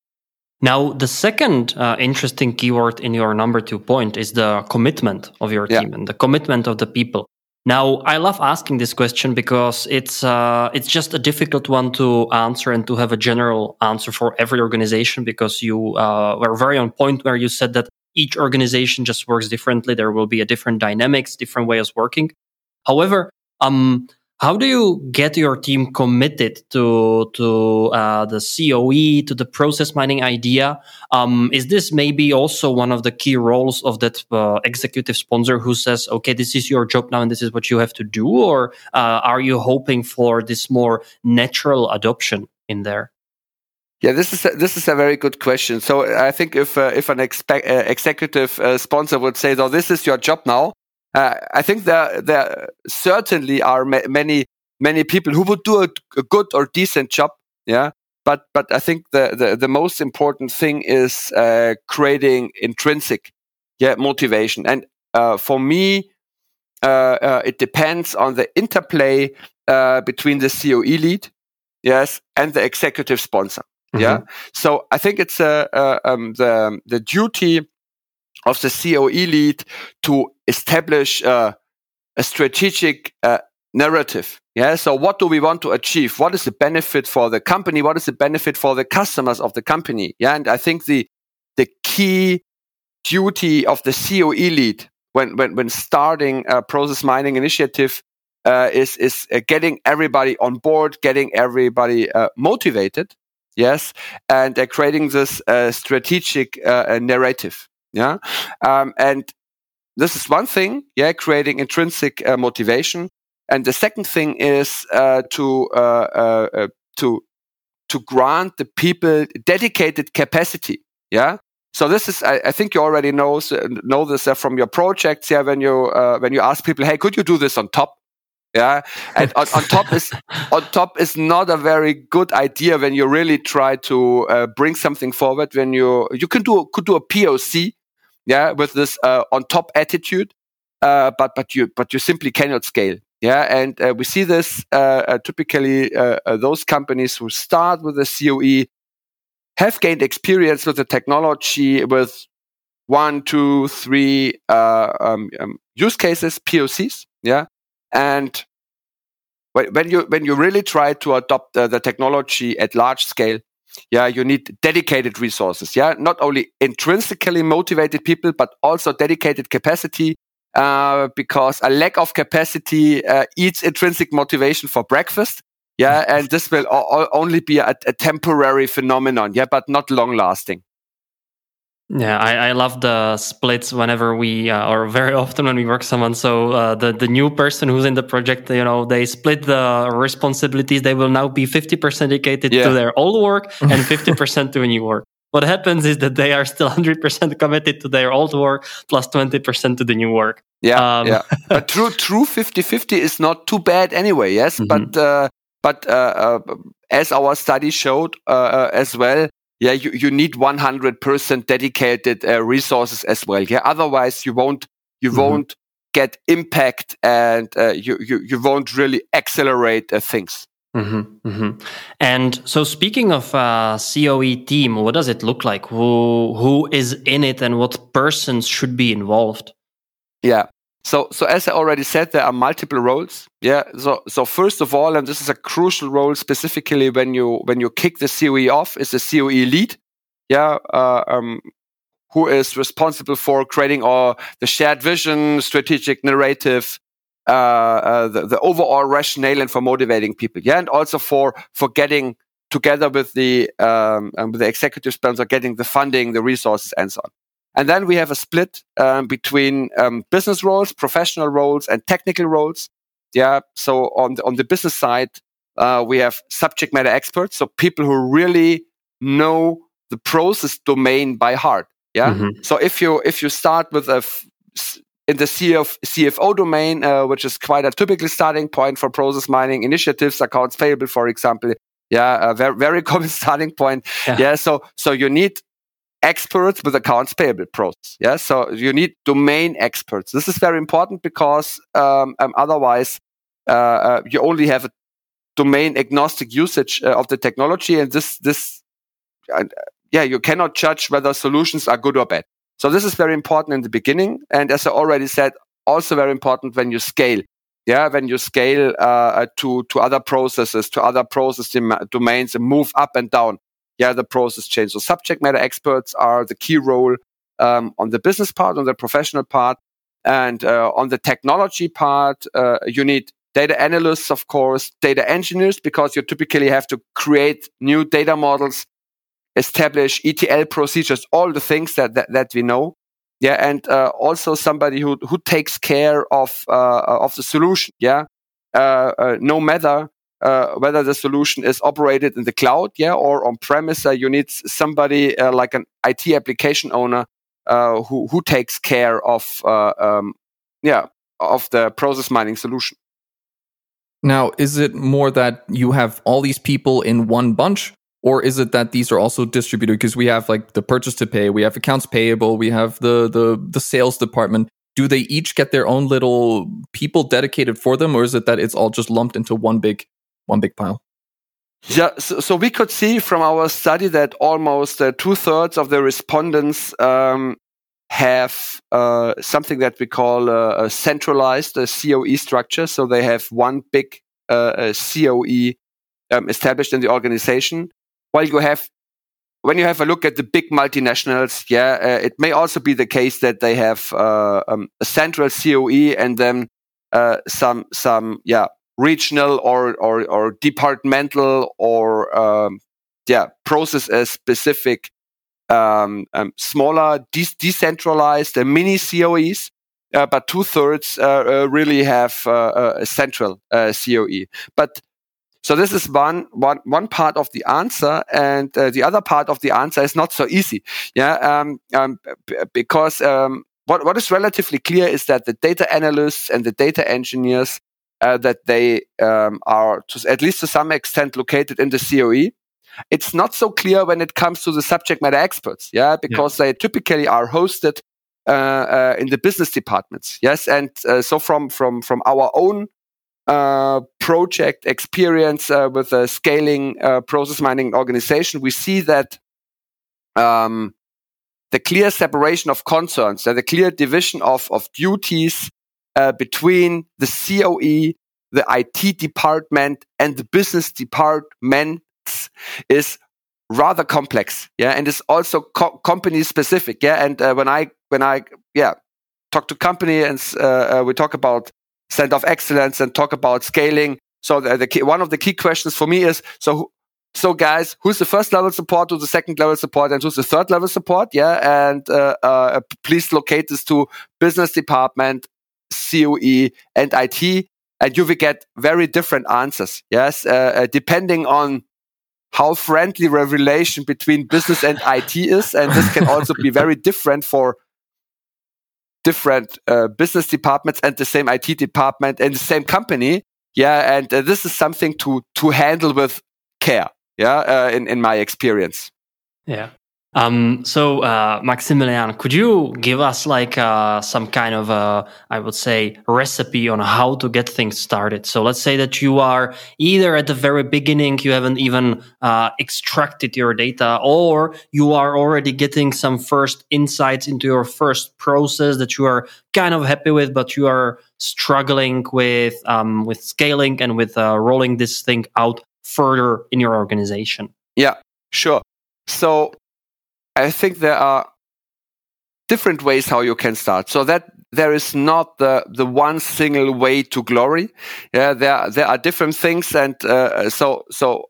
Now, the second uh, interesting keyword in your number two point is the commitment of your team yeah. and the commitment of the people. Now, I love asking this question because it's uh, it's just a difficult one to answer and to have a general answer for every organization because you uh, were very on point where you said that each organization just works differently. There will be a different dynamics, different ways of working. However, um, how do you get your team committed to to uh, the COE to the process mining idea? Um, is this maybe also one of the key roles of that uh, executive sponsor who says, "Okay, this is your job now, and this is what you have to do," or uh, are you hoping for this more natural adoption in there? Yeah, this is a, this is a very good question. So I think if uh, if an expe- uh, executive uh, sponsor would say, "So this is your job now," Uh, I think there there certainly are ma- many many people who would do a, a, good or decent job, yeah. but but I think the the, the most important thing is uh, creating intrinsic yeah motivation. And uh, for me, uh, uh, it depends on the interplay uh, between the COE lead, yes, and the executive sponsor. Mm-hmm. Yeah. So I think it's um, the the duty of the COE lead to establish uh, a strategic uh, narrative. Yeah. So what do we want to achieve? What is the benefit for the company? What is the benefit for the customers of the company? Yeah. And I think the the key duty of the COE lead when when when starting a process mining initiative uh, is is uh, getting everybody on board, getting everybody uh, motivated, yes, and uh, creating this uh, strategic uh, narrative, yeah, um, and this is one thing, yeah, creating intrinsic motivation, and the second thing is to to to grant the people dedicated capacity, yeah, so this is, I, I, think you already know know this uh, from your projects. Yeah, when you uh, when you ask people, hey, could you do this on top? Yeah, and on, on, top is on top is not a very good idea when you really try to uh, bring something forward. When you you can do could do a POC, yeah, with this uh, on top attitude, uh, but but you but you simply cannot scale. Yeah, and uh, we see this typically those companies who start with a COE have gained experience with the technology with one, two, three uh, um, um, use cases, POCs. Yeah, and when you when you really try to adopt uh, the technology at large scale, yeah, you need dedicated resources. Yeah, not only intrinsically motivated people, but also dedicated capacity. Uh, because a lack of capacity uh, eats intrinsic motivation for breakfast. Yeah, and this will only be a, a temporary phenomenon. Yeah, but not long lasting. Yeah, I, I love the splits whenever we, uh, or very often when we work someone. So uh, the the new person who's in the project, you know, they split the responsibilities. They will now be fifty percent dedicated yeah. to their old work and fifty percent to a new work. What happens is that they are still hundred percent committed to their old work plus twenty percent to the new work. Yeah, um, yeah. but true, true 50-50 is not too bad anyway. Yes, mm-hmm. but uh, but uh, uh, as our study showed uh, as well, yeah, you, you need 100% dedicated resources as well. Yeah, otherwise you won't you mm-hmm. won't get impact and you, you you won't really accelerate things. Mm-hmm, mm-hmm. And so, speaking of uh, COE team, what does it look like? Who who is in it, and what persons should be involved? Yeah. So, so as I already said, there are multiple roles. Yeah. So, so first of all, and this is a crucial role specifically when you when you kick the COE off, is the COE lead. Yeah. Uh, um, who is responsible for creating all the shared vision, strategic narrative, uh, uh, the, the overall rationale, and for motivating people. Yeah, and also for for getting together with the um, with the executive sponsor, getting the funding, the resources, and so on. And then we have a split um, between um, business roles, professional roles, and technical roles. Yeah. So on the, on the business side, uh, we have subject matter experts, so people who really know the process domain by heart. Yeah. Mm-hmm. So if you if you start with a f- in the CF, CFO domain, uh, which is quite a typical starting point for process mining initiatives, accounts payable, for example. Yeah, a very, very common starting point. Yeah. yeah. So, so you need experts with accounts payable process. Yeah, so you need domain experts. This is very important because um, um, otherwise uh, uh, you only have a domain agnostic usage uh, of the technology, and this this yeah you cannot judge whether solutions are good or bad. So this is very important in the beginning, and as I already said, also very important when you scale. Yeah, when you scale uh, uh, to to other processes, to other process domains, and move up and down yeah, the process change. So subject matter experts are the key role um, on the business part, on the professional part, and uh, on the technology part, uh, you need data analysts, of course, data engineers, because you typically have to create new data models, establish ETL procedures, all the things that that, that we know. Yeah, and uh, also somebody who who takes care of uh, of the solution. Yeah, uh, uh, no matter uh, whether the solution is operated in the cloud, yeah, or on premise. Uh, you need somebody uh, like an IT application owner who who takes care of um, yeah of the process mining solution. Now, is it more that you have all these people in one bunch, or is it that these are also distributed because we have like the purchase to pay, we have accounts payable, we have the the the sales department. Do they each get their own little people dedicated for them, or is it that it's all just lumped into one big one big pile? Yeah, so, so we could see from our study that almost uh, two thirds of the respondents um, have uh, something that we call a, a centralized a COE structure. So they have one big uh, COE um, established in the organization. While you have, when you have a look at the big multinationals, yeah, uh, it may also be the case that they have uh, um, a central COE and then uh, some some yeah regional or or, or departmental or um, yeah process specific um, um, smaller de- decentralized uh, mini COEs. Uh, but two thirds uh, uh, really have uh, a central COE. But so this is one one one part of the answer, and the other part of the answer is not so easy. Yeah, um, um, because um, what what is relatively clear is that the data analysts and the data engineers uh, that they um, are, to, at least to some extent, located in the COE. It's not so clear when it comes to the subject matter experts, yeah, because yeah. they typically are hosted uh, uh, in the business departments, yes, and uh, so from from from our own uh, project experience uh, with a scaling process mining organization, we see that um, the clear separation of concerns, the clear division of of duties uh, between the COE, the IT department, and the business departments is rather complex. Yeah, and it's also co- company specific. Yeah, and uh, when I when I yeah talk to company and uh, uh we talk about center of excellence and talk about scaling. So the, the key, one of the key questions for me is so so guys, who's the first level support, who's the second level support, and who's the third level support? Yeah, and uh, uh, please locate this to business department, COE, and IT, and you will get very different answers. Yes, uh, uh, depending on how friendly the relation between business and IT is, and this can also be very different for different uh, business departments and the same IT department and the same company. Yeah, and uh, this is something to to handle with care. Yeah, uh, in in my experience. Yeah. Um, so, uh, Maximilian, could you give us like uh, some kind of, uh, I would say, recipe on how to get things started? So, let's say that you are either at the very beginning, you haven't even uh, extracted your data, or you are already getting some first insights into your first process that you are kind of happy with, but you are struggling with um, with scaling and with uh, rolling this thing out further in your organization. Yeah, sure. So I think there are different ways how you can start. So that there is not the the one single way to glory. Yeah, there there are different things, and uh, so so.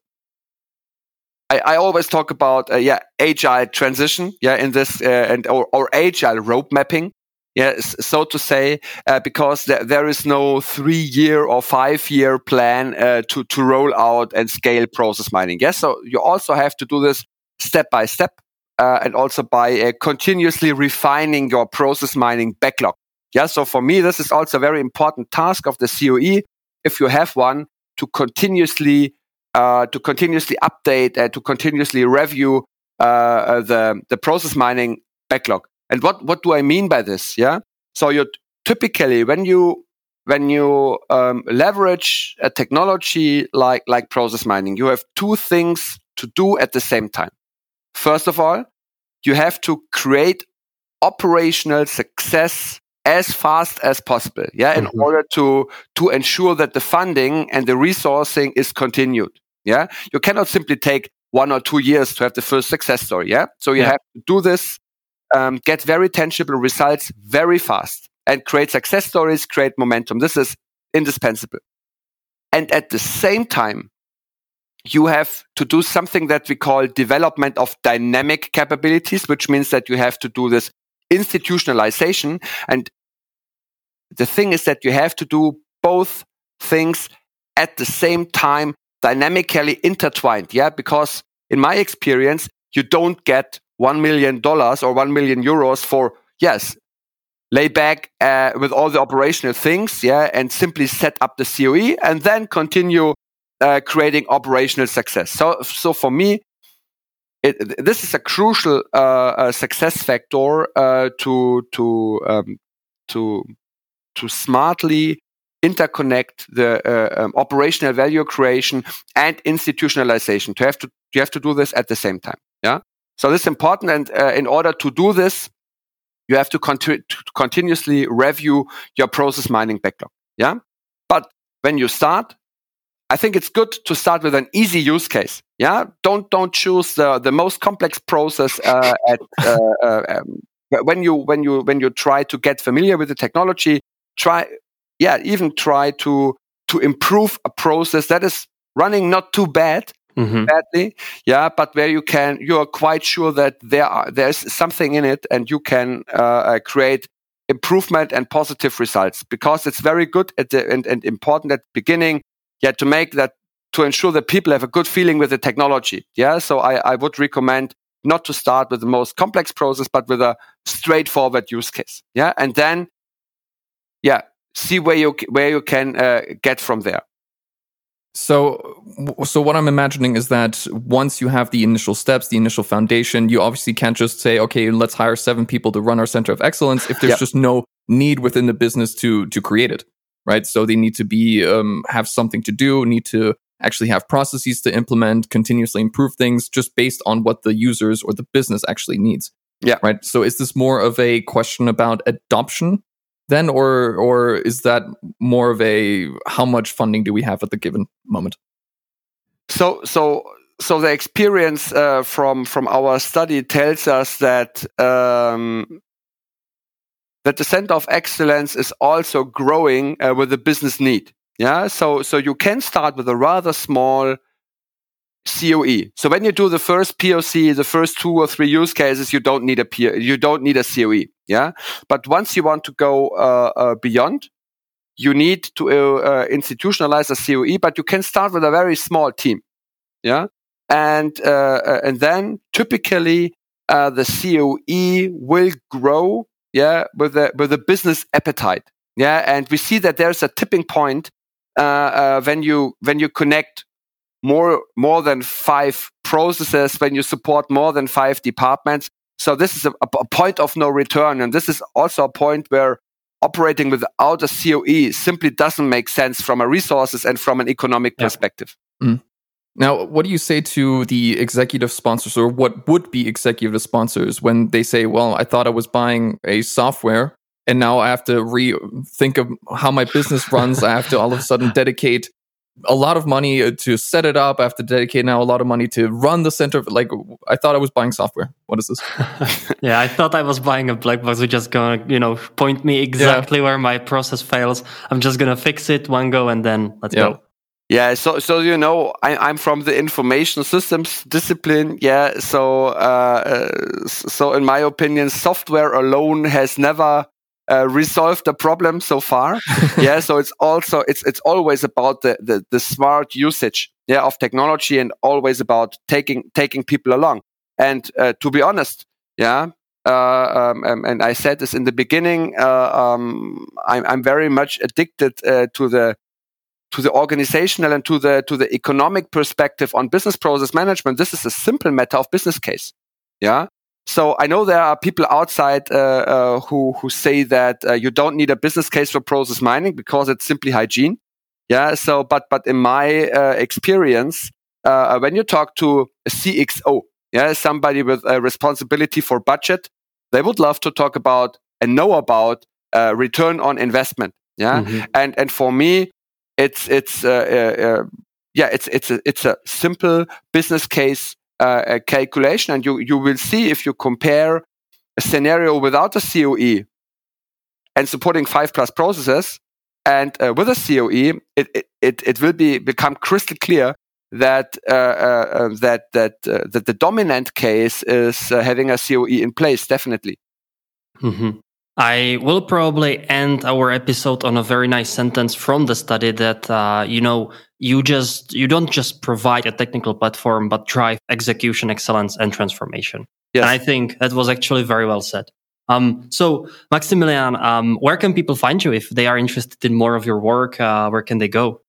I, I always talk about uh, yeah agile transition yeah in this uh, and or, or agile road mapping yes so to say uh, because there, there is no three year or five year plan uh, to to roll out and scale process mining yes so you also have to do this step by step uh, and also by uh, continuously refining your process mining backlog. Yeah, so for me, this is also a very important task of the COE, if you have one, to continuously uh, to continuously update and to continuously review uh, uh, the the process mining backlog. And what what do I mean by this? Yeah, so you typically when you when you um, leverage a technology like like process mining, you have two things to do at the same time. First of all, you have to create operational success as fast as possible yeah in mm-hmm. order to to ensure that the funding and the resourcing is continued yeah you cannot simply take one or two years to have the first success story yeah so you yeah. have to do this um, get very tangible results very fast and create success stories create momentum this is indispensable and at the same time you have to do something that we call development of dynamic capabilities, which means that you have to do this institutionalization. And the thing is that you have to do both things at the same time, dynamically intertwined. Yeah. Because in my experience, you don't get $1 million or 1 million euros for, yes, lay back uh, with all the operational things. Yeah. And simply set up the COE and then continue uh, creating operational success. So, so for me, it, this is a crucial uh, success factor uh, to to um, to to smartly interconnect the uh, um, operational value creation and institutionalization. To have to you have to do this at the same time. Yeah. So this is important, and uh, in order to do this, you have to, conti- to continuously review your process mining backlog. Yeah. But when you start, I think it's good to start with an easy use case. Yeah, don't don't choose the the most complex process uh, at, uh, uh, um, when you when you when you try to get familiar with the technology. Try, yeah, even try to to improve a process that is running not too bad. Mm-hmm. badly yeah but where you can you are quite sure that there are there's something in it and you can uh, uh create improvement and positive results because it's very good at the and, and important at the beginning yeah, to make that, to ensure that people have a good feeling with the technology. Yeah. So I, I would recommend not to start with the most complex process, but with a straightforward use case. Yeah. And then, yeah, see where you, where you can uh, get from there. So, so what I'm imagining is that once you have the initial steps, the initial foundation, you obviously can't just say, okay, let's hire seven people to run our center of excellence if there's yep. just no need within the business to to create it right? So they need to be um, have something to do, need to actually have processes to implement, continuously improve things, just based on what the users or the business actually needs. Yeah. Right. So is this more of a question about adoption then, or or is that more of a how much funding do we have at the given moment? So so so the experience uh, from from our study tells us that um, that the center of excellence is also growing uh, with the business need. Yeah. So, so you can start with a rather small COE. So when you do the first POC, the first two or three use cases, you don't need a P- you don't need a COE. Yeah. But once you want to go uh, uh, beyond, you need to uh, uh, institutionalize a COE. But you can start with a very small team. Yeah. And uh, and then typically the COE will grow yeah, with a with a business appetite. Yeah, and we see that there's a tipping point uh, uh, when you when you connect more more than five processes, when you support more than five departments. So this is a, a point of no return, and this is also a point where operating without a COE simply doesn't make sense from a resources and from an economic yeah. perspective. Mm. Now, what do you say to the executive sponsors or what would be executive sponsors when they say, well, I thought I was buying a software and now I have to rethink of how my business runs. I have to all of a sudden dedicate a lot of money uh, to set it up. I have to dedicate now a lot of money to run the center. Like I thought I was buying software. What is this? yeah, I thought I was buying a black box. Which just gonna, you know, point me exactly yeah. where my process fails. I'm just gonna fix it one go and then let's yeah. go. Yeah, so so you know, I, am from the information systems discipline. Yeah, so uh, uh, so in my opinion, software alone has never uh, resolved the problem so far. yeah, so it's also it's it's always about the, the the smart usage yeah of technology and always about taking taking people along. And uh, to be honest, yeah, uh, um, um, and I said this in the beginning. Uh, um, I'm, I'm very much addicted uh, to the to the organizational and to the to the economic perspective on business process management this is a simple matter of business case. Yeah? So i know there are people outside uh, uh, who who say that uh, you don't need a business case for process mining because it's simply hygiene. Yeah? So but but in my uh, experience uh, when you talk to a cxo yeah somebody with a responsibility for budget they would love to talk about and know about uh, return on investment. Yeah? Mm-hmm. and and for me it's it's uh, uh, uh, yeah it's it's a it's a simple business case uh, calculation, and you you will see if you compare a scenario without a COE and supporting five plus processes and uh, with a COE, it, it, it will be become crystal clear that uh, uh, that that that the dominant case is having a COE in place. Definitely. Mm-hmm. I will probably end our episode on a very nice sentence from the study that uh, you know you just you don't just provide a technical platform but drive execution excellence and transformation. Yes. And I think that was actually very well said. Um, so Maximilian, um, where can people find you if they are interested in more of your work? Uh, where can they go?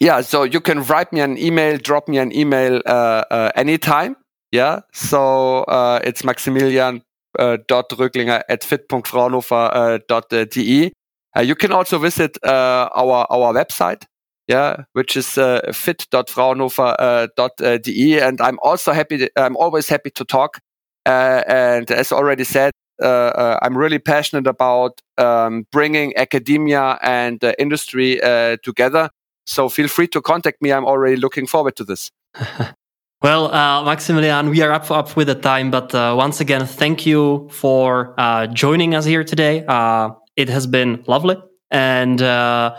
Yeah, so you can write me an email, drop me an email uh, uh anytime. Yeah. So uh, it's Maximilian uh, dot Röglinger at fit.fraunhofer.de. Uh, uh, you can also visit uh, our our website, yeah, which is uh, fit.fraunhofer.de. and I'm also happy. To, I'm always happy to talk. and as already said, I'm really passionate about um, bringing academia and industry together. So feel free to contact me. I'm already looking forward to this. Well, uh, Maximilian, we are up up with the time, but uh, once again, thank you for uh, joining us here today. Uh, it has been lovely, and uh,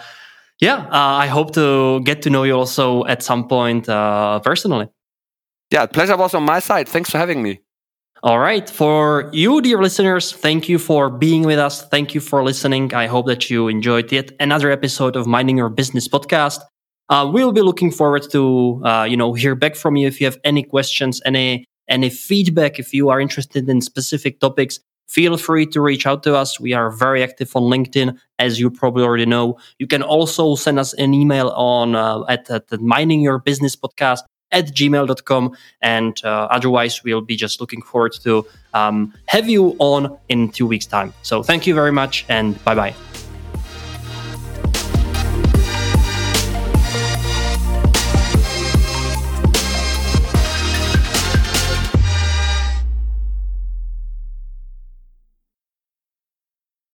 yeah, uh, I hope to get to know you also at some point personally. Yeah, pleasure was on my side. Thanks for having me. All right. For you, dear listeners, thank you for being with us. Thank you for listening. I hope that you enjoyed yet another episode of Mining Your Business podcast. Uh, we'll be looking forward to uh, you know hear back from you if you have any questions, any any feedback. If you are interested in specific topics, feel free to reach out to us. We are very active on LinkedIn, as you probably already know. You can also send us an email on uh, at, at the Mining Your Business podcast at gmail.com. And uh, otherwise, we'll be just looking forward to um, have you on in two weeks' time. So thank you very much and bye bye.